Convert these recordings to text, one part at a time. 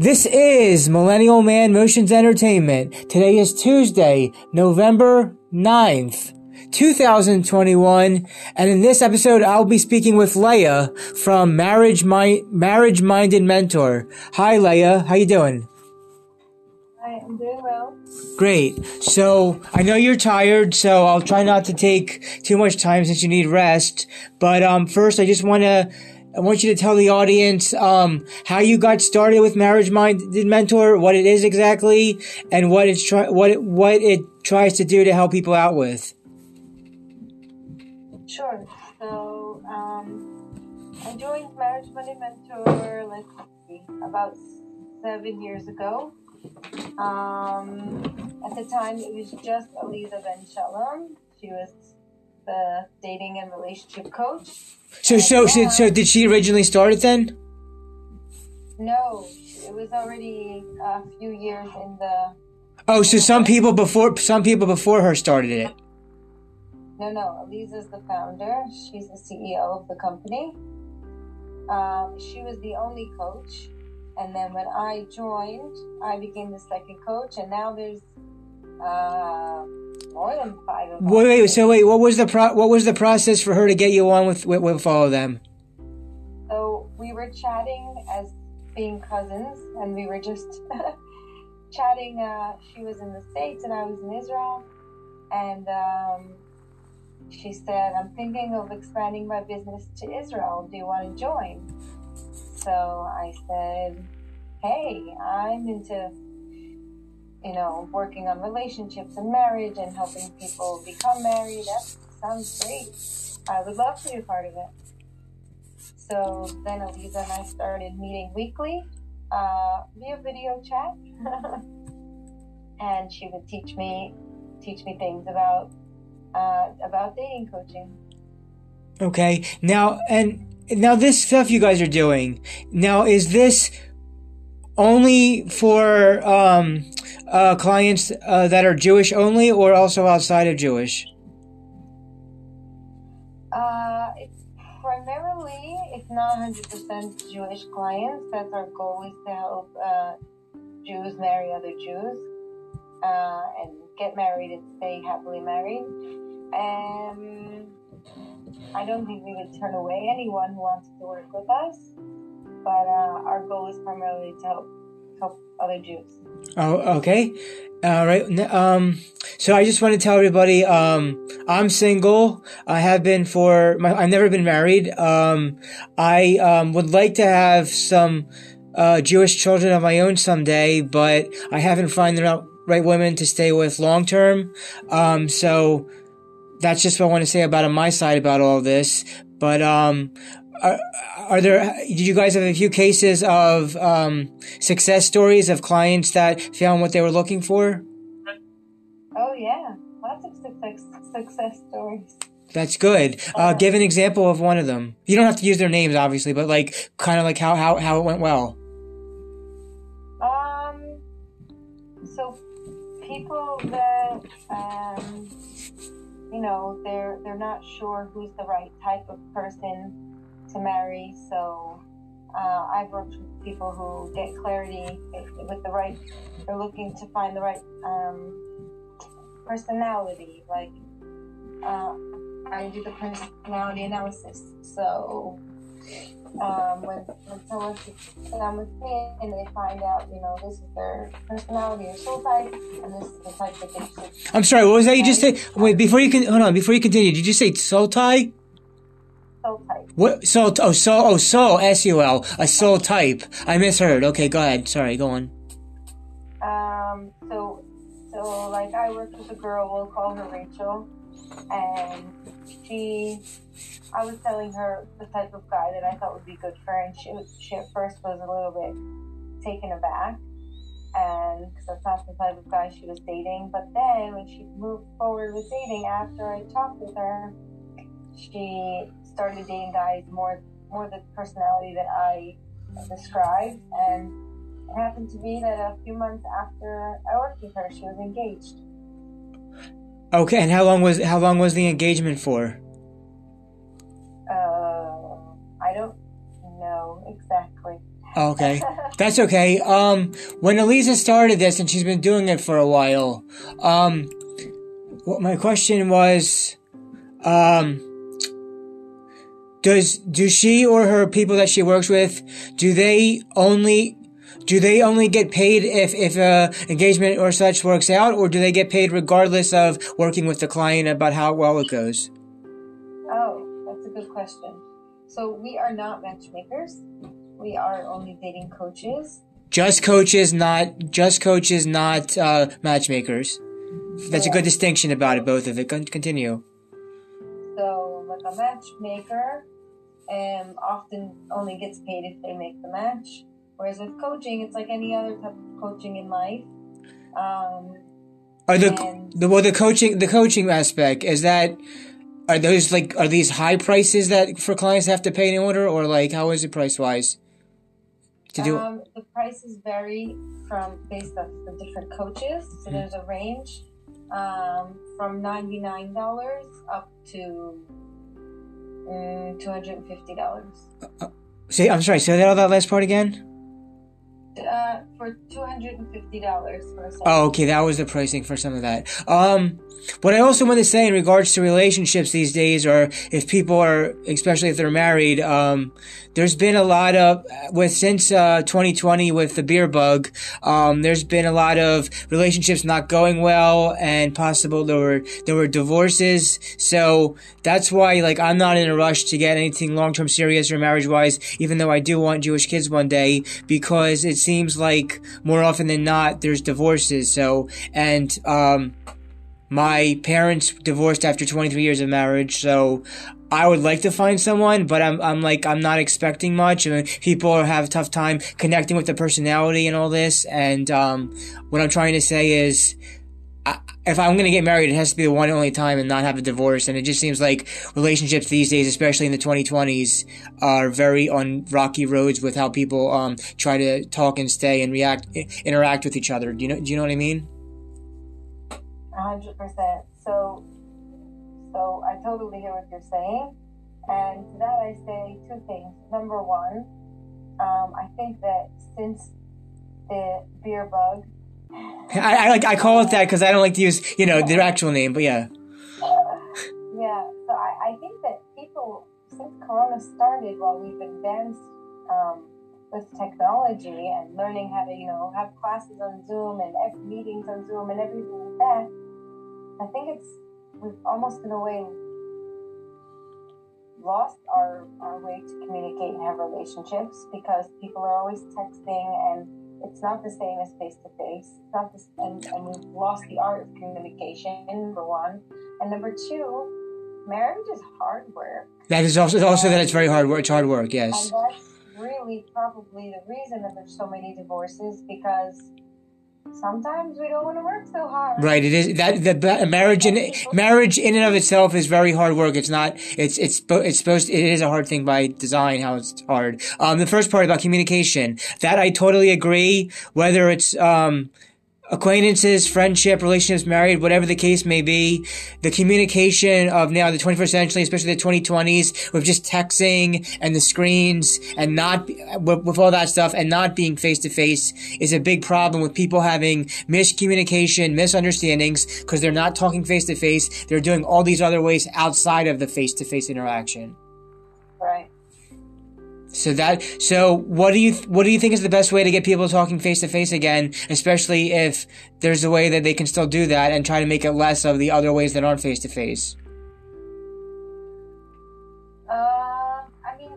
This is Millennial Man Motions Entertainment. Today is Tuesday, November 9th, 2021. And in this episode, I'll be speaking with Leah from Marriage, Marriage Minded Mentor. Hi, Leah. How you doing? Hi, I'm doing well. Great. So I know you're tired, so I'll try not to take too much time since you need rest. But um, first, I just want to I want you to tell the audience um, how you got started with Marriage Minded Mentor, what it is exactly, and what it's try- what it, what it tries to do to help people out with. Sure. So, um, I joined Marriage Minded Mentor, let's see, about seven years ago. Um, at the time, it was just Aliza Ben Shalom. She was the dating and relationship coach. So, so, so, so, did she originally start it then? No, it was already a few years in the. Oh, so some people before some people before her started it. No, no. Aliza's the founder. She's the CEO of the company. Um, she was the only coach, and then when I joined, I became the second coach, and now there's uh, more than five of us. Wait, wait, so wait, what was the pro- what was the process for her to get you on with with, with all of them? So we were chatting as being cousins, and we were just chatting. Uh, she was in the States, and I was in Israel. And um, she said, I'm thinking of expanding my business to Israel. Do you want to join? So I said, Hey, I'm into, you know, working on relationships and marriage and helping people become married. That sounds great. I would love to be a part of it. So then Aliza and I started meeting weekly uh, via video chat, and she would teach me teach me things about uh, about dating coaching. Okay, now and now this stuff you guys are doing now is this only for um, uh, clients uh, that are Jewish only, or also outside of Jewish? Uh, it's primarily, not 100% Jewish clients. That's our goal is to help uh, Jews marry other Jews uh, and get married and stay happily married. Um, I don't think we would turn away anyone who wants to work with us, but our goal is primarily to help help other Jews. Oh, okay. All right. Um, so I just want to tell everybody, um, I'm single. I have been for my, I've never been married. Um, I, um, would like to have some, uh, Jewish children of my own someday, but I haven't found the right- women to stay with long term. Um, so that's just what I want to say about on my side about all this. But, um, are, are there, did you guys have a few cases of, um, success stories of clients that found what they were looking for? Oh yeah, lots of success success stories. That's good. Uh, give an example of one of them. You don't have to use their names, obviously, but like kind of like how, how, how it went well. Um, so people that um, you know, they're they're not sure who's the right type of person to marry. So uh, I've worked with people who get clarity with the right. They're looking to find the right um, personality. Like uh, I do the personality analysis. So um, when, when someone sits down with me and they find out, you know, this is their personality or soul type, and this is the type that they should. I'm sorry, what was that you just said? Wait, before you can, hold on, before you continue, did you say soul tie? Soul type. What, soul, oh, soul, oh, soul, S-U-L, a soul type. I misheard. Okay, go ahead. Sorry, go on. Um, so, so like I worked with a girl, we'll call her Rachel, and she, I was telling her the type of guy that I thought would be good for her, and she, she at first was a little bit taken aback, and because that's not the type of guy she was dating. But then when she moved forward with dating, after I talked with her, she started dating guys more, more the personality that I described, and it happened to be that a few months after I worked with her, she was engaged. Okay, and how long was, how long was the engagement for? Uh, I don't know exactly. Okay, that's okay. Um, when Aliza started this, and she's been doing it for a while, um, what my question was, um, does do she or her people that she works with do they only do they only get paid if if a engagement or such works out, or do they get paid regardless of working with the client about how well it goes? Oh, that's a good question. So we are not matchmakers. We are only dating coaches. Just coaches, not just coaches, not uh, matchmakers. That's a good distinction about it. Both of it. Continue. So, like a matchmaker, um, often only gets paid if they make the match. Whereas with coaching, it's like any other type of coaching in life. Um, Are the the well the coaching the coaching aspect is that are those like are these high prices that for clients have to pay in order or like how is it price wise to do um, the prices vary from based on the different coaches. So Mhm. there's a range um, from ninety nine dollars up to Uh, and fifty dollars. Uh, uh, say I'm sorry say that that last part again Uh, for two hundred and fifty dollars for a. Oh, okay, that was the pricing for some of that. Um, what I also want to say in regards to relationships these days, or if people are, especially if they're married, um, there's been a lot of with since uh, 2020 with the beer bug. Um, there's been a lot of relationships not going well, and possible there were there were divorces. So that's why, like, I'm not in a rush to get anything long term serious or marriage wise, even though I do want Jewish kids one day, because it seems like more often than not there's divorces. So and um, my parents divorced after 23 years of marriage, so I would like to find someone, but I'm I'm like I'm not expecting much. I mean, people have a tough time connecting with the personality and all this. And um, what I'm trying to say is, If I'm gonna get married, it has to be the one and only time and not have a divorce. And it just seems like relationships these days, especially in the 2020s, are very on rocky roads with how people um try to talk and stay and react interact with each other. Do you know Do you know what I mean? Hundred percent. So, so I totally hear what you're saying, and to that I say two things. Number one, um, I think that since the beer bug, I, I like I call it that because I don't like to use you know their actual name, but yeah. yeah. So I, I think that people since Corona started, while we've advanced um, with technology and learning how to you know have classes on Zoom and meetings on Zoom and everything like that, I think it's we've almost in a way lost our, our way to communicate and have relationships because people are always texting and it's not the same as face to face. It's not the, and, and we've lost the art of communication, number one. And number two, marriage is hard work. That is also also that it's very hard work. It's hard work. Yes. And that's really probably the reason that there's so many divorces because sometimes we don't want to work so hard. Right. It is that the the marriage in marriage in and of itself is very hard work. It's not. It's it's it's supposed. It is a hard thing by design. How it's hard. Um, the first part about communication. That I totally agree. Whether it's um. Acquaintances, friendship, relationships, married, whatever the case may be, the communication of now the 21st century, especially the 2020s, with just texting and the screens and not, with, with all that stuff and not being face to face is a big problem with people having miscommunication, misunderstandings, because they're not talking face to face. They're doing all these other ways outside of the face to face interaction. Right. So that, so what do you, what do you think is the best way to get people talking face to face again, especially if there's a way that they can still do that and try to make it less of the other ways that aren't face to face? I mean,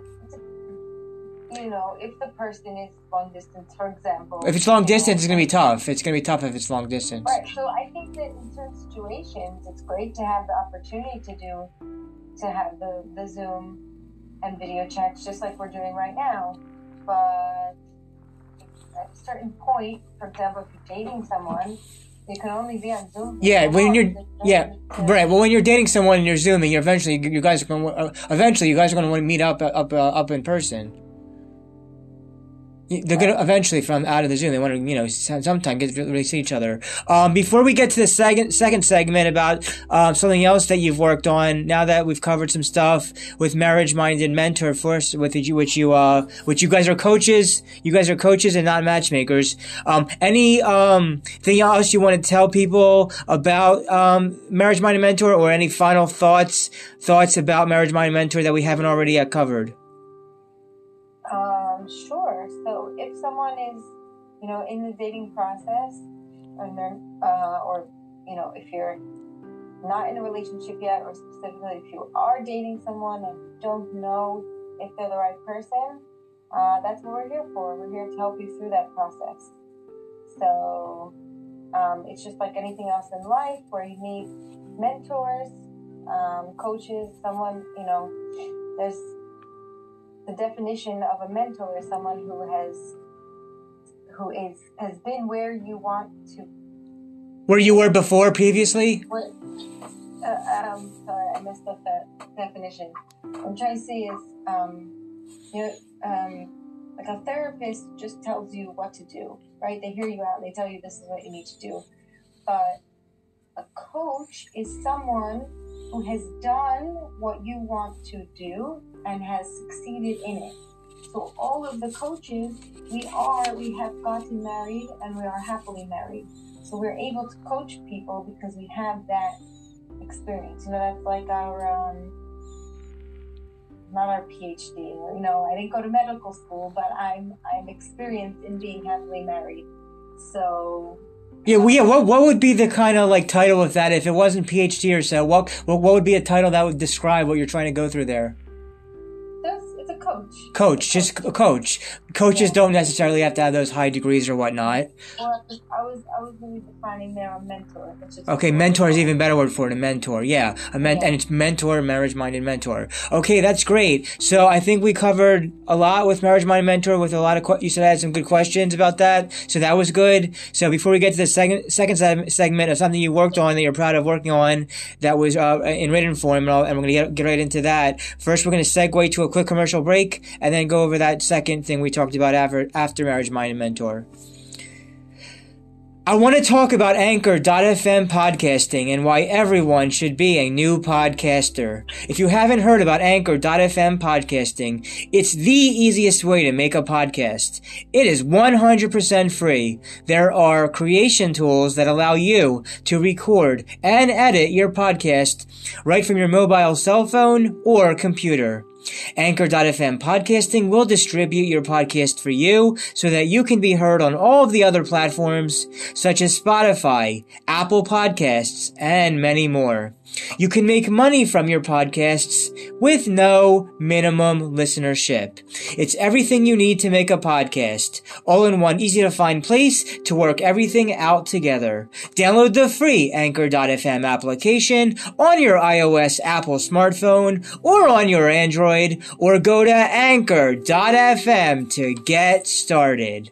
you know, if the person is long distance, for example. If it's long distance, it's gonna be tough. It's gonna be tough if it's long distance. Right. So I think that in certain situations, it's great to have the opportunity to do, to have the, the Zoom and video chats, just like we're doing right now. But at a certain point, for example, if you're dating someone, you can only be on Zoom. Yeah, when you're- no yeah, Right. Well, when you're dating someone and you're zooming, you're eventually you guys are going. to Eventually, you guys are going to want to meet up up uh, up in person. They're gonna eventually from out of the Zoom. They want to, you know, sometime get to really see each other. Um, before we get to the second second segment about um, something else that you've worked on, now that we've covered some stuff with marriage minded mentor first, with you, which you, uh, which you guys are coaches. You guys are coaches and not matchmakers. Um, any um thing else you want to tell people about um, marriage minded mentor, or any final thoughts thoughts about marriage minded mentor that we haven't already yet covered? Um, sure. Someone is, you know, in the dating process, and they're, uh, or you know, if you're not in a relationship yet, or specifically if you are dating someone and don't know if they're the right person, uh, that's what we're here for. We're here to help you through that process. So um, it's just like anything else in life where you need mentors, um, coaches, someone, you know, there's the definition of a mentor is someone who has who is has been where you want to where you were before previously? Where, uh, um, sorry i messed up that definition. What i'm trying to say is um, you know um, like a therapist just tells you what to do right? They hear you out they tell you this is what you need to do. But a coach is someone who has done what you want to do and has succeeded in it. So all of the coaches, we are, we have gotten married and we are happily married. So we're able to coach people because we have that experience. You know, that's like our, um, not our PhD. You know, I didn't go to medical school, but I'm I'm experienced in being happily married. So yeah, well, yeah. What what would be the kind of like title of that if it wasn't PhD or so? What what what would be a title that would describe what you're trying to go through there? Coach. Coach, just a coach. Coaches yeah. don't necessarily have to have those high degrees or whatnot. Well, I was I was really defining there a mentor. Okay, mentor is even better word for it. A mentor, yeah, a men- yeah. and it's mentor, marriage-minded mentor. Okay, that's great. So I think we covered a lot with marriage-minded mentor. With a lot of que- you said I had some good questions about that, so that was good. So before we get to the second second segment of something you worked on that you're proud of working on, that was uh, in written form, and, and we're gonna get, get right into that. First, we're gonna segue to a quick commercial break, and then go over that second thing we talked about after after marriage and mentor. I want to talk about Anchor.fm podcasting and why everyone should be a new podcaster. If you haven't heard about Anchor.fm podcasting, it's the easiest way to make a podcast. It is 100% free. There are creation tools that allow you to record and edit your podcast right from your mobile cell phone or computer. Anchor.fm podcasting will distribute your podcast for you so that you can be heard on all of the other platforms such as Spotify, Apple Podcasts, and many more. You can make money from your podcasts with no minimum listenership. It's everything you need to make a podcast, all in one easy to find place to work everything out together. Download the free Anchor.fm application on your iOS Apple smartphone or on your Android, or go to Anchor.fm to get started.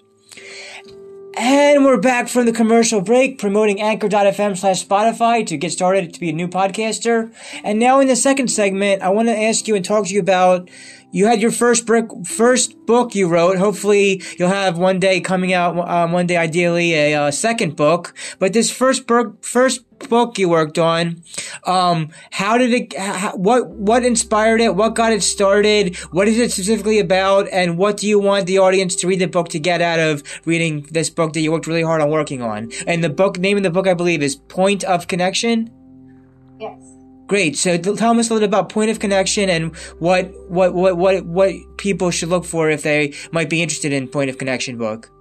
And we're back from the commercial break promoting anchor.fm slash Spotify to get started to be a new podcaster. And now in the second segment, I want to ask you and talk to you about you had your first book, first book you wrote. Hopefully, you'll have one day coming out. Um, one day, ideally, a uh, second book. But this first book, first book you worked on, um, how did it? How, what what inspired it? What got it started? What is it specifically about? And what do you want the audience to read the book to get out of reading this book that you worked really hard on working on? And the book name of the book, I believe, is Point of Connection. Yes. Great. So tell us a little about point of connection and what what what what what people should look for if they might be interested in point of connection book.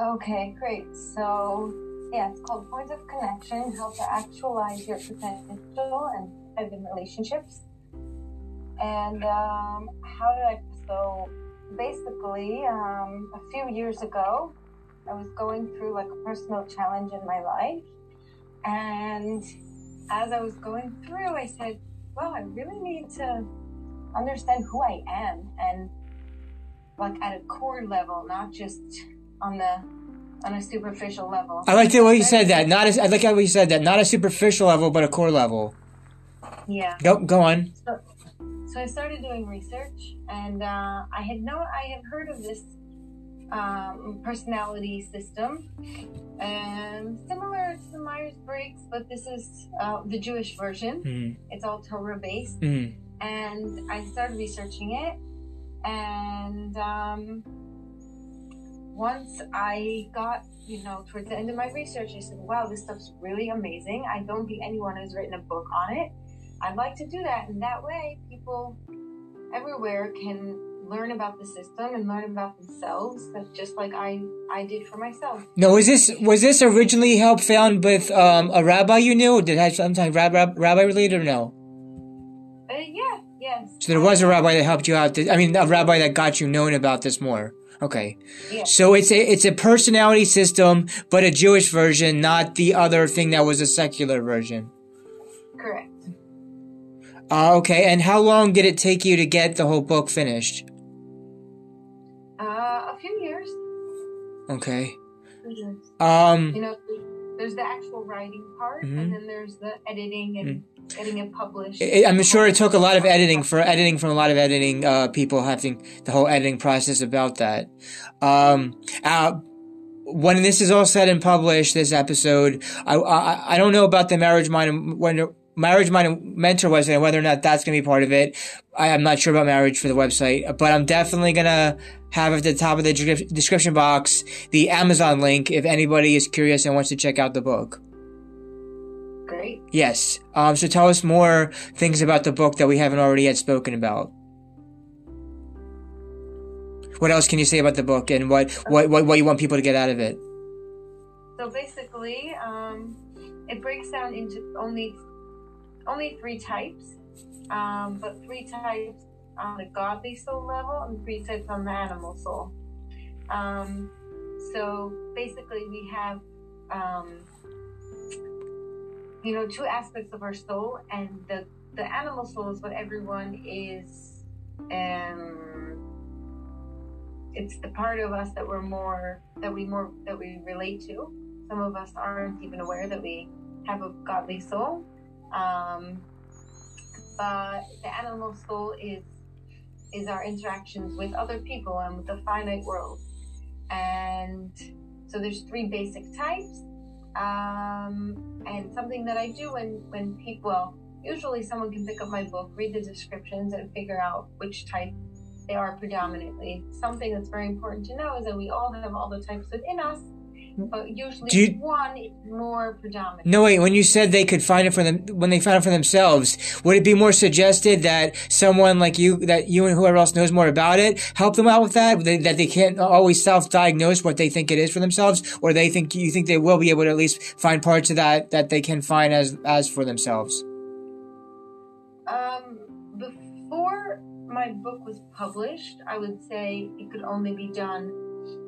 Okay, great. So yeah, it's called Point of Connection: How to Actualize Your Potential and Live in Relationships. And um, how did I? So basically, um, a few years ago, I was going through like a personal challenge in my life, and as I was going through, I said, well, I really need to understand who I am and like at a core level, not just on the on a superficial level. I like the way you said that. Not as I like how you said that. Not a superficial level, but a core level. Yeah. Go go on. So, so I started doing research, and uh, I had no, I had heard of this um, personality system, and similar to the Myers Briggs, but this is uh, the Jewish version. Mm. It's all Torah based, Mm. and I started researching it, and um, once I got you know towards the end of my research, I said, "Wow, this stuff's really amazing. I don't think anyone has written a book on it. I'd like to do that, and that way, people everywhere can." Learn about the system and learn about themselves that's just like i i did for myself No, was this was this originally help found with um, a rabbi you knew? Did it have some type of rab- rab- rabbi related or no? uh, yeah yes So there was a rabbi that helped you out. I mean, a rabbi that got you known about this more. Okay. yeah So it's a it's a personality system, but a Jewish version, not the other thing that was a secular version. correct Uh, okay. And how long did it take you to get the whole book finished? Few years Okay. you Um. know there's the actual writing part Mhm. and then there's the editing and getting it published I'm sure it took a lot of editing for editing from a lot of editing uh, people having the whole editing process about that. Um, uh, when this is all said and published, this episode, I I, I don't know about the marriage mind when marriage mind mentor website and whether or not that's going to be part of it. I am not sure about marriage for the website, but I'm definitely gonna have at the top of the description box the Amazon link if anybody is curious and wants to check out the book. great Yes. Um, so tell us more things about the book that we haven't already yet spoken about. What else can you say about the book and what, what, what, what you want people to get out of it? so basically um it breaks down into only only three types um but three types on the godly soul level and types on the animal soul. Um so basically we have um you know two aspects of our soul and the the animal soul is what everyone is um it's the part of us that we're more that we more that we relate to. Some of us aren't even aware that we have a godly soul. Um, but the animal soul is is our interactions with other people and with the finite world. And so there's three basic types um, and something that i do when when people well usually someone can pick up my book read the descriptions and figure out which type they are predominantly. Something that's very important to know is that we all have all the types within us but usually you- one is more predominant No, wait, when you said they could find it for them, when they found it for themselves, would it be more suggested that someone like you, that you and whoever else knows more about it, help them out with that? That that they can't always self-diagnose what they think it is for themselves, or they think, you think they will be able to at least find parts of that that they can find as, as for themselves? Um, before my book was published, I would say it could only be done,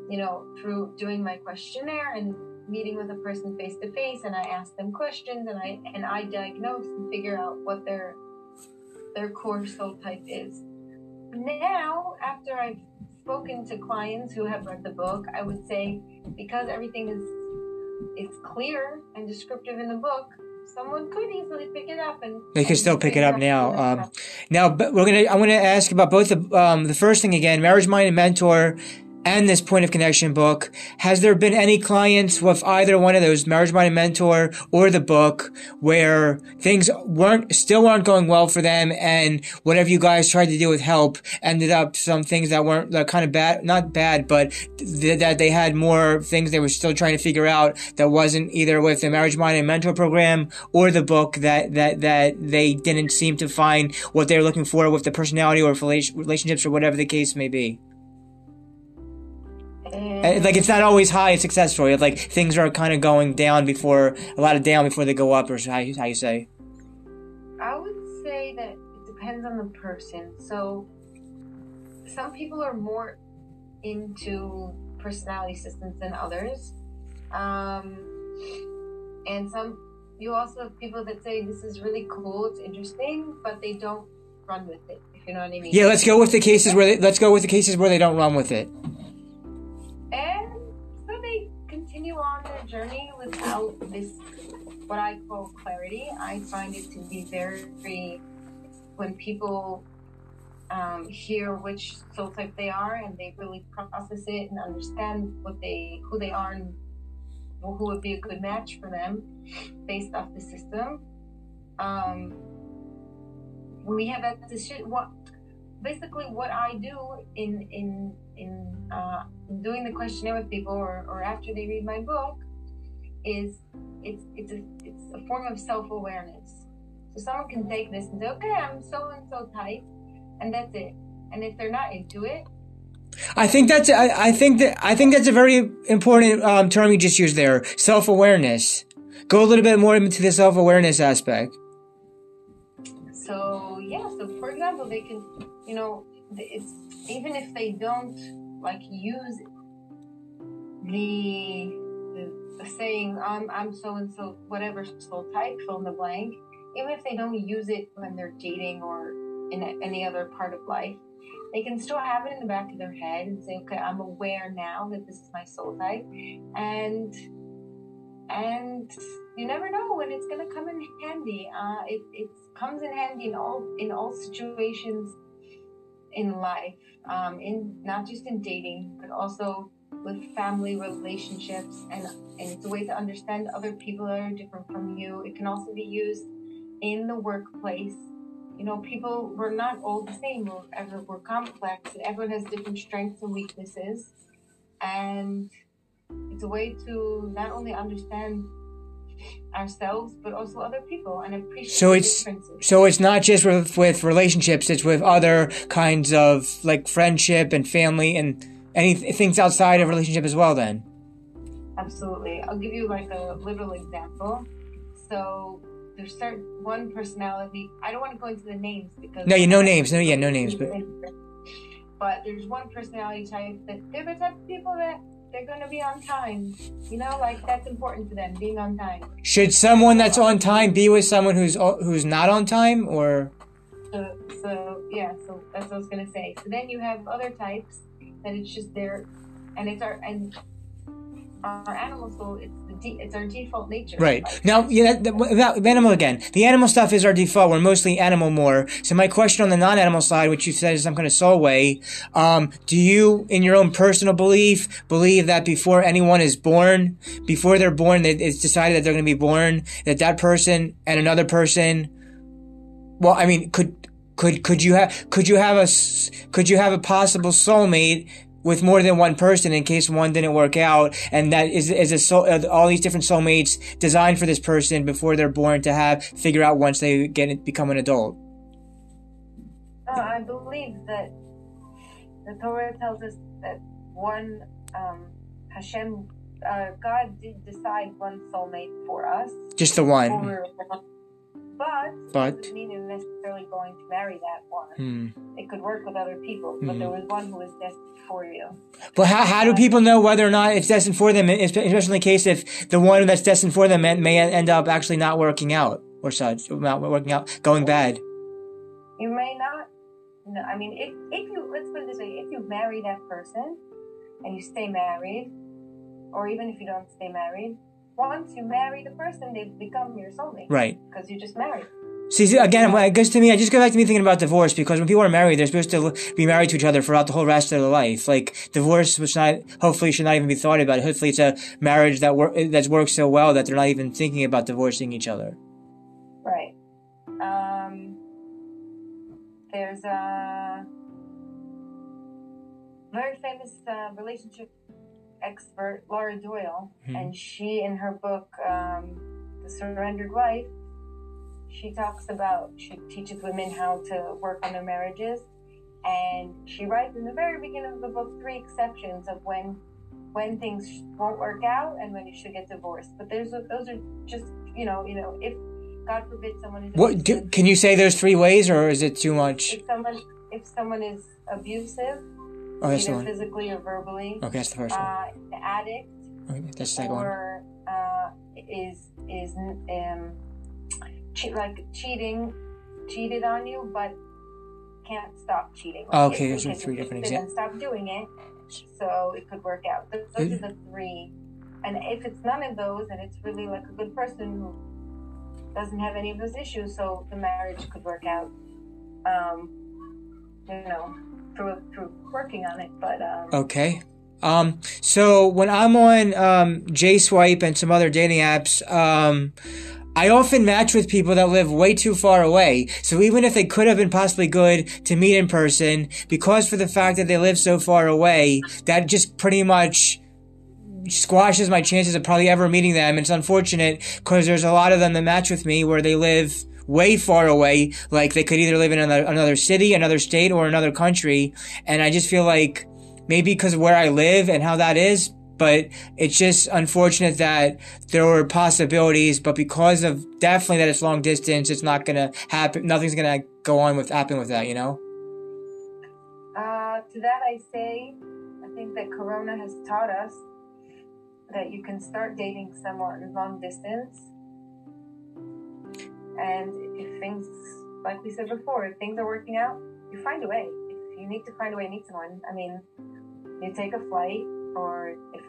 you know, through doing my questionnaire and meeting with a person face to face, and I ask them questions, and I and I diagnose and figure out what their their core soul type is. Now, after I've spoken to clients who have read the book, I would say because everything is is clear and descriptive in the book, someone could easily pick it up and They could and still pick it up now. Um. Now, but we're gonna. I want to ask about both the um, the first thing again, marriage mind and mentor, and this point of connection book. Has there been any clients with either one of those, marriage and mentor, or the book, where things weren't still weren't going well for them, and whatever you guys tried to do with help ended up some things that weren't that kind of bad, not bad, but th- that they had more things they were still trying to figure out that wasn't either with the marriage mind and mentor program or the book that that that they didn't seem to find what they're looking for with the personality or relationships or whatever the case may be. And Uh, Like it's not always high success story. It's like things are kind of going down before a lot of down before they go up, or how you, how you say. I would say that it depends on the person. So some people are more into personality systems than others. Um, and some you also have people that say this is really cool, it's interesting, but they don't run with it, if you know what I mean. Yeah, let's go with the cases where they, let's go with the cases where they don't run with it. Journey without this, what I call clarity. I find it to be very, when people um, hear which soul type they are, and they really process it and understand what they who they are and who would be a good match for them based off the system. Um, we have that decision. What basically what I do in in in, uh, in doing the questionnaire with people, or, or after they read my book, is it's it's a it's a form of self awareness. So someone can take this and say, okay, I'm so and so type, and that's it. And if they're not into it, I think that's I, I think that I think that's a very important um, term you just used there. Self awareness. Go a little bit more into the self awareness aspect. So yeah, so for example, they can, you know, it's even if they don't like use the saying I'm I'm so and so whatever soul type fill in the blank. Even if they don't use it when they're dating or in any other part of life, they can still have it in the back of their head and say, okay, I'm aware now that this is my soul type, and and you never know when it's to come in handy. Uh, it it comes in handy in all in all situations in life, um, in not just in dating, but also with family relationships, and and it's a way to understand other people that are different from you. It can also be used in the workplace. You know, people we're not all the same. We're ever we're complex, and everyone has different strengths and weaknesses, and it's a way to not only understand ourselves but also other people and appreciate so it's so it's not just with with relationships. It's with other kinds of like friendship and family and any things outside of relationship as well then absolutely i'll give you like a little example so there's certain one personality. I don't want to go into the names because no, you no names. No, yeah, no names. But but there's one personality type that they're the type of people that they're going to be on time. You know, like that's important to them, being on time. Should someone that's on time be with someone who's who's not on time, or? So, so yeah, so that's what I was gonna say. So then you have other types that it's just there, and it's our and our animal soul. It's de- it's our default nature. Right now, yeah, that, that, animal again. The animal stuff is our default. We're mostly animal more. So my question on the non-animal side, which you said is some kind of soul way, um, do you, in your own personal belief, believe that before anyone is born, before they're born, it's decided that they're going to be born, that that person and another person, well, I mean, could could could you have could you have a could you have a possible soulmate with more than one person in case one didn't work out. And that is, is a soul, uh, all these different soulmates designed for this person before they're born to have, figure out once they get, become an adult. Uh, I believe that the Torah tells us that one, um, Hashem, uh, God did decide one soulmate for us. Just the one. But, but doesn't mean you're necessarily going to marry that one. Hmm. It could work with other people, but hmm. there was one who was destined for you. But how, how do people know whether or not it's destined for them, especially in the case if the one that's destined for them may end up actually not working out or such, not working out, going bad? You may not. No, I mean, if, if you, let's put it this way, if you marry that person and you stay married, or even if you don't stay married, once you marry the person, they become your soulmate. Right. Because you just married. See, again, it goes to me, I just go back to me thinking about divorce because when people are married, they're supposed to be married to each other throughout the whole rest of their life. Like, divorce, which not, hopefully should not even be thought about. Hopefully it's a marriage that work, that's worked so well that they're not even thinking about divorcing each other. Right. Um, there's a very famous uh, relationship expert, Laura Doyle, mm-hmm. and she, in her book, um, The Surrendered Wife, she talks about, she teaches women how to work on their marriages. And she writes in the very beginning of the book three exceptions of when when things won't work out and when you should get divorced. But there's those are just you know you know if God forbid someone is what do, can you say there's three ways or is it too much? If someone if someone is abusive Oh, that's either physically or verbally. Okay, that's the first one. Uh, the addict. Okay, that's the second or, one. Uh, is is um, che- like cheating, cheated on you, but can't stop cheating. Like okay, those are three different examples. Stop doing it, so it could work out. Those, those are the three. And if it's none of those, and it's really like a good person who doesn't have any of those issues, so the marriage could work out. Um, you know, through through working on it. But um, Okay. Um, so when I'm on um, JSwipe and some other dating apps, um, I often match with people that live way too far away. So even if they could have been possibly good to meet in person, because for the fact that they live so far away, that just pretty much squashes my chances of probably ever meeting them. It's unfortunate because there's a lot of them that match with me where they live way far away. Like they could either live in another, another city, another state, or another country. And I just feel like maybe because of where I live and how that is, but it's just unfortunate that there were possibilities, but because of definitely that it's long distance, it's not gonna happen. Nothing's gonna go on with happen with that, you know. uh, to that I say, I think that Corona has taught us that you can start dating someone long distance, and if things, like we said before, if things are working out, you find a way. If you need to find a way to meet someone, I mean, you take a flight, or if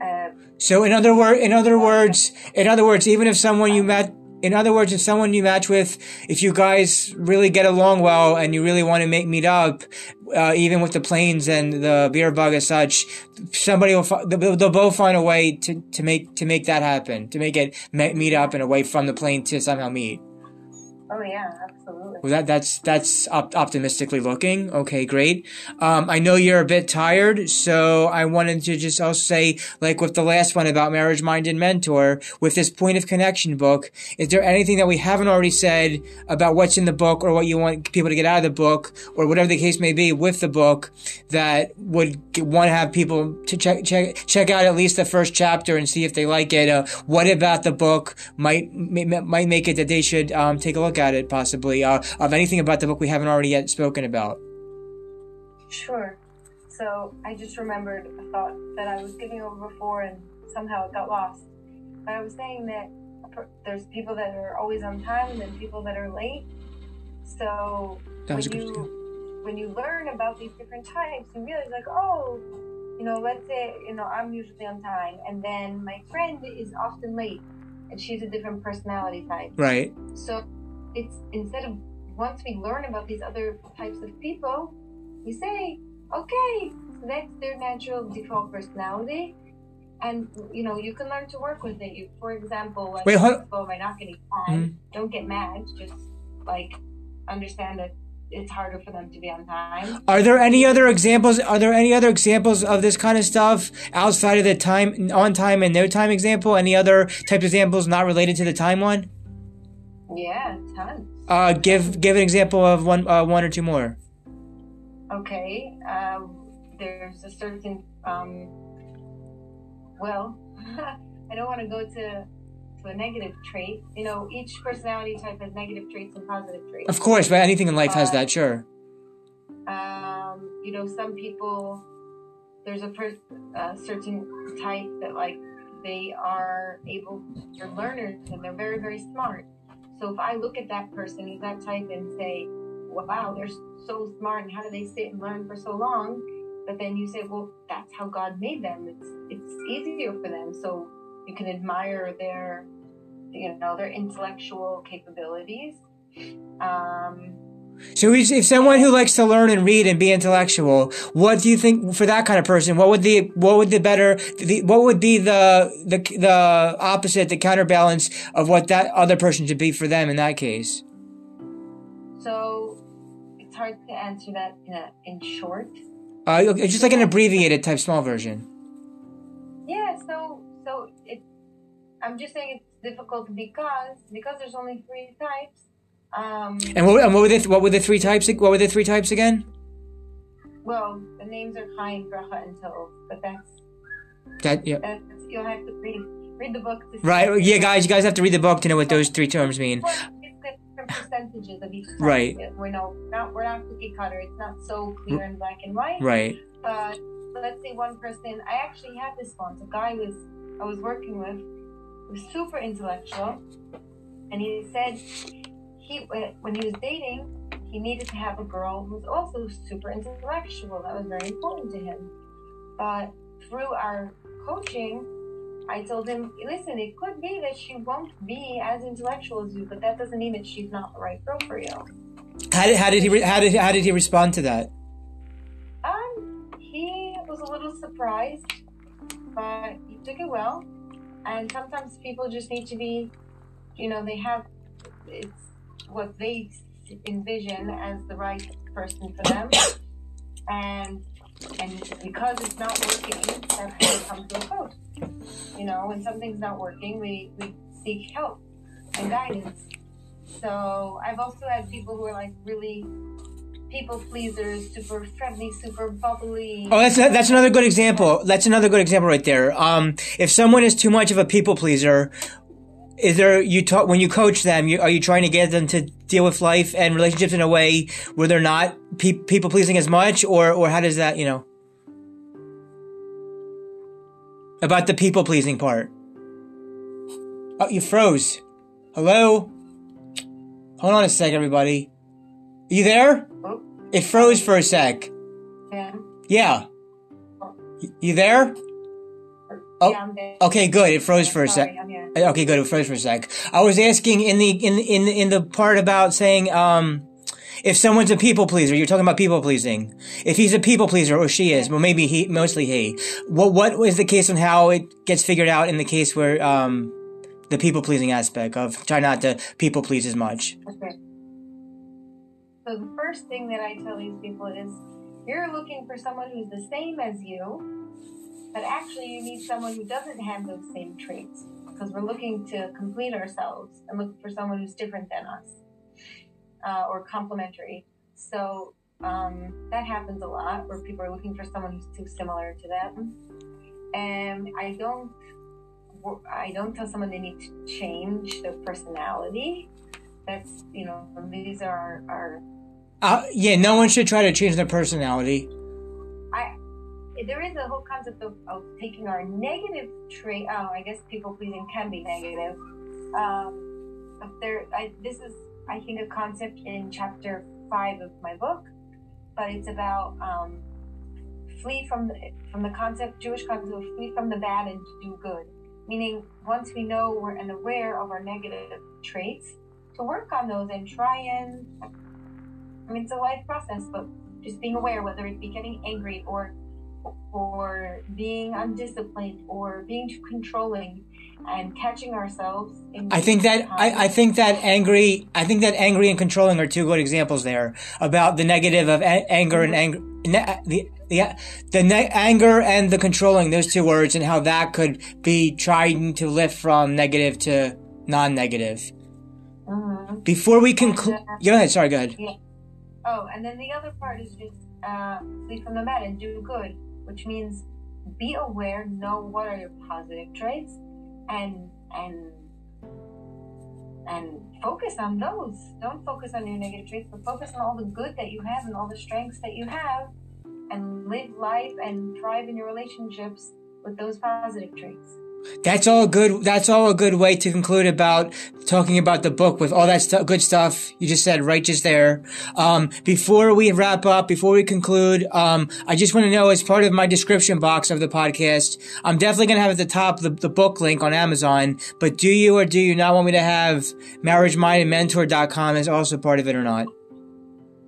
uh, So in other word, in other words, in other words, even if someone you met, in other words, if someone you match with, if you guys really get along well and you really want to make meet up, uh, even with the planes and the beer bug as such, somebody will fi- they'll, they'll both find a way to, to make to make that happen, to make it meet up and away from the plane to somehow meet. oh yeah, absolutely. Well, that that's that's op- optimistically looking. Okay, great. Um, I know you're a bit tired, so I wanted to just also say, like with the last one about marriage minded mentor, with this point of connection book, is there anything that we haven't already said about what's in the book or what you want people to get out of the book or whatever the case may be with the book that would want to have people to check check check out at least the first chapter and see if they like it? Uh, what about the book might might might make it that they should um, take a look at it possibly? Uh, of anything about the book we haven't already yet spoken about. Sure. So I just remembered a thought that I was giving over before, and somehow it got lost. But I was saying that there's people that are always on time, and then people that are late. So That was a when you when you learn about these different types, you realize like, oh, you know, let's say you know I'm usually on time, and then my friend is often late, and she's a different personality type. Right. So it's instead of once we learn about these other types of people, we say, okay, so that's their natural default personality. And you know, you can learn to work with it. You, for example, like Wait, hold- people by not getting hmm. time, don't get mad. Just like understand that it's harder for them to be on time. Are there any other examples? Are there any other examples of this kind of stuff outside of the time, on time and no time example? Any other type of examples not related to the time one? Yeah, tons. Uh, give give an example of one uh, one or two more. Okay, um, there's a certain, um, well, I don't want to go to to a negative trait. You know, each personality type has negative traits and positive traits. Of course, but anything in life has that. Sure. Um, you know, some people, there's a per- a certain type that like they are able, they're learners and they're very very smart. So if I look at that person who's that type and say, wow, they're so smart and how do they sit and learn for so long? But then you say, well, that's how God made them. It's it's easier for them. So you can admire their, you know, their intellectual capabilities. Um, So if if someone who likes to learn and read and be intellectual, what do you think for that kind of person? What would the what would the better the, what would be the the the opposite, the counterbalance of what that other person should be for them in that case? so it's hard to answer that in a, in short. Uh, okay, just like an abbreviated type small version. Yeah, so so it. I'm just saying it's difficult because because there's only three types. Um, And what, and what were the what were the three types? What were the three types again? well, the names are Chaim, Bracha, and Tov, but that's That yeah. that's you'll have to read read the book to see. Right. Yeah, guys, you guys have to read the book to know what those three terms mean. Well, it's the percentages of each type. Right. We're no not we're not cookie cutter. It's not so clear in black and white. Right. But let's say one person. I actually had this once. A guy was I was working with was super intellectual, and he said he when he was dating he needed to have a girl who was also super intellectual. That was very important to him. But through our coaching, I told him, listen, it could be that she won't be as intellectual as you, but that doesn't mean that she's not the right girl for you. How did how did he re- how did how did he respond to that? Um, he was a little surprised, but he took it well. And sometimes people just need to be, you know, they have it's what they envision as the right person for them, and and because it's not working, that's when we come to a coach. You know, when something's not working, we we seek help and guidance. So I've also had people who are like really people pleasers, super friendly, super bubbly. Oh, that's that's another good example. That's another good example right there. Um, if someone is too much of a people pleaser, is there you talk when you coach them? You, are you trying to get them to deal with life and relationships in a way where they're not pe- people pleasing as much, or or how does that you know about the people pleasing part? Oh, you froze. Hello. Hold on a sec, everybody. Are you there? It froze for a sec. yeah. Yeah. You there? Oh, yeah, Okay, good. It froze for a sec. Okay, good. It froze for a sec. I was asking in the in in in the part about saying um if someone's a people pleaser, you're talking about people pleasing. If he's a people pleaser or she is, well maybe he mostly he. What what is the case on how it gets figured out in the case where um the people pleasing aspect of try not to people please as much? Okay. So the first thing that I tell these people is you're looking for someone who's the same as you, but actually you need someone who doesn't have those same traits because we're looking to complete ourselves and look for someone who's different than us uh, or complementary. So um, that happens a lot where people are looking for someone who's too similar to them. And I don't, I don't tell someone they need to change their personality that's you know these are our Uh, yeah, no one should try to change their personality. There is a whole concept of, of taking our negative trait oh I guess people pleasing can be negative. Um but there I this is I think a concept in chapter five of my book but it's about um flee from the from the concept Jewish concept of flee from the bad and do good. Meaning once we know we're and aware of our negative traits to work on those and try and I mean it's a life process, but just being aware whether it be getting angry or or being undisciplined or being too controlling and catching ourselves in I think that I, I think that angry I think that angry and controlling are two good examples there about the negative of a- anger and anger ne- the the the ne- anger and the controlling those two words and how that could be trying to lift from negative to non-negative. Mhm. Before we conclude, uh, go ahead. Sorry, go ahead. Oh, and then the other part is just uh, flee from the bad and do good, which means be aware, know what are your positive traits, and and and focus on those. Don't focus on your negative traits, but focus on all the good that you have and all the strengths that you have, and live life and thrive in your relationships with those positive traits. That's all good. That's all a good way to conclude about talking about the book with all that stu- good stuff you just said right just there. Um, before we wrap up, before we conclude, um, I just want to know as part of my description box of the podcast, I'm definitely going to have at the top the, the book link on Amazon, but do you or do you not want me to have marriagemindedmentor.com as also part of it or not?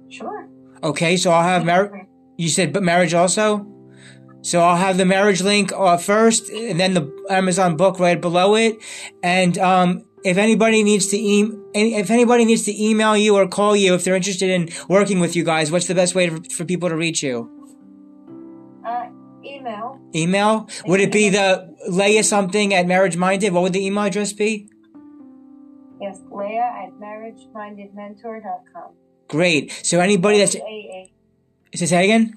Sure. Okay. So I'll have marriage. you said, but marriage also? So I'll have the marriage link uh, first, and then the Amazon book right below it. And um, if anybody needs to e- if anybody needs to email you or call you if they're interested in working with you guys, what's the best way to, for people to reach you? Uh, email. Email? Would it be the Leah something at Marriage Minded? What would the email address be? Yes, Leah at marriagemindedmentor.com. Great. So anybody that's say that again.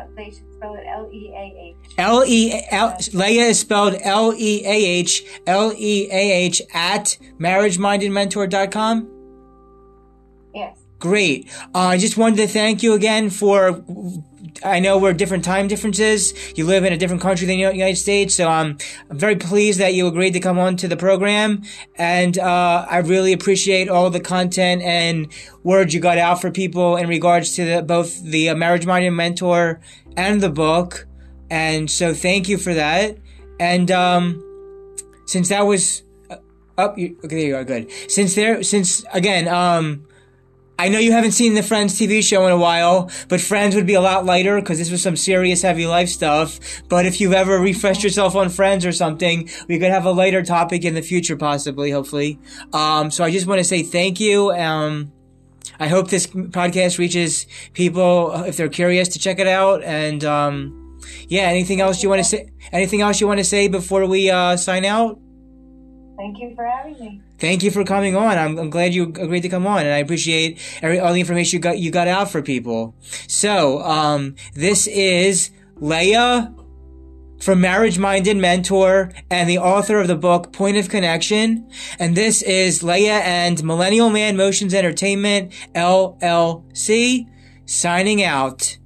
L- They should spell it L E A H. L E L Leah is spelled L E A H L E A H at marriagemindedmentor.com. Yes. Great. Uh, I just wanted to thank you again for. I know we're different time differences. You live in a different country than the United States, so um, I'm very pleased that you agreed to come on to the program, and uh, I really appreciate all the content and words you got out for people in regards to the, both the uh, marriage minded mentor and the book, and so thank you for that. And um, since that was up, you, okay, there you are. Good. Since there, since again, um I know you haven't seen the Friends TV show in a while, but Friends would be a lot lighter because this was some serious heavy life stuff. But if you've ever refreshed yourself on Friends or something, we could have a lighter topic in the future, possibly, hopefully. Um, so I just want to say thank you. Um, I hope this podcast reaches people if they're curious to check it out. And um, yeah, anything else you want to say? Anything else you want to say before we uh, sign out? Thank you for having me. Thank you for coming on. I'm, I'm glad you agreed to come on, and I appreciate every, all the information you got you got out for people. So, um, this is Leah from Marriage Minded Mentor and the author of the book Point of Connection. And this is Leah and Millennial Man Motions Entertainment LLC signing out.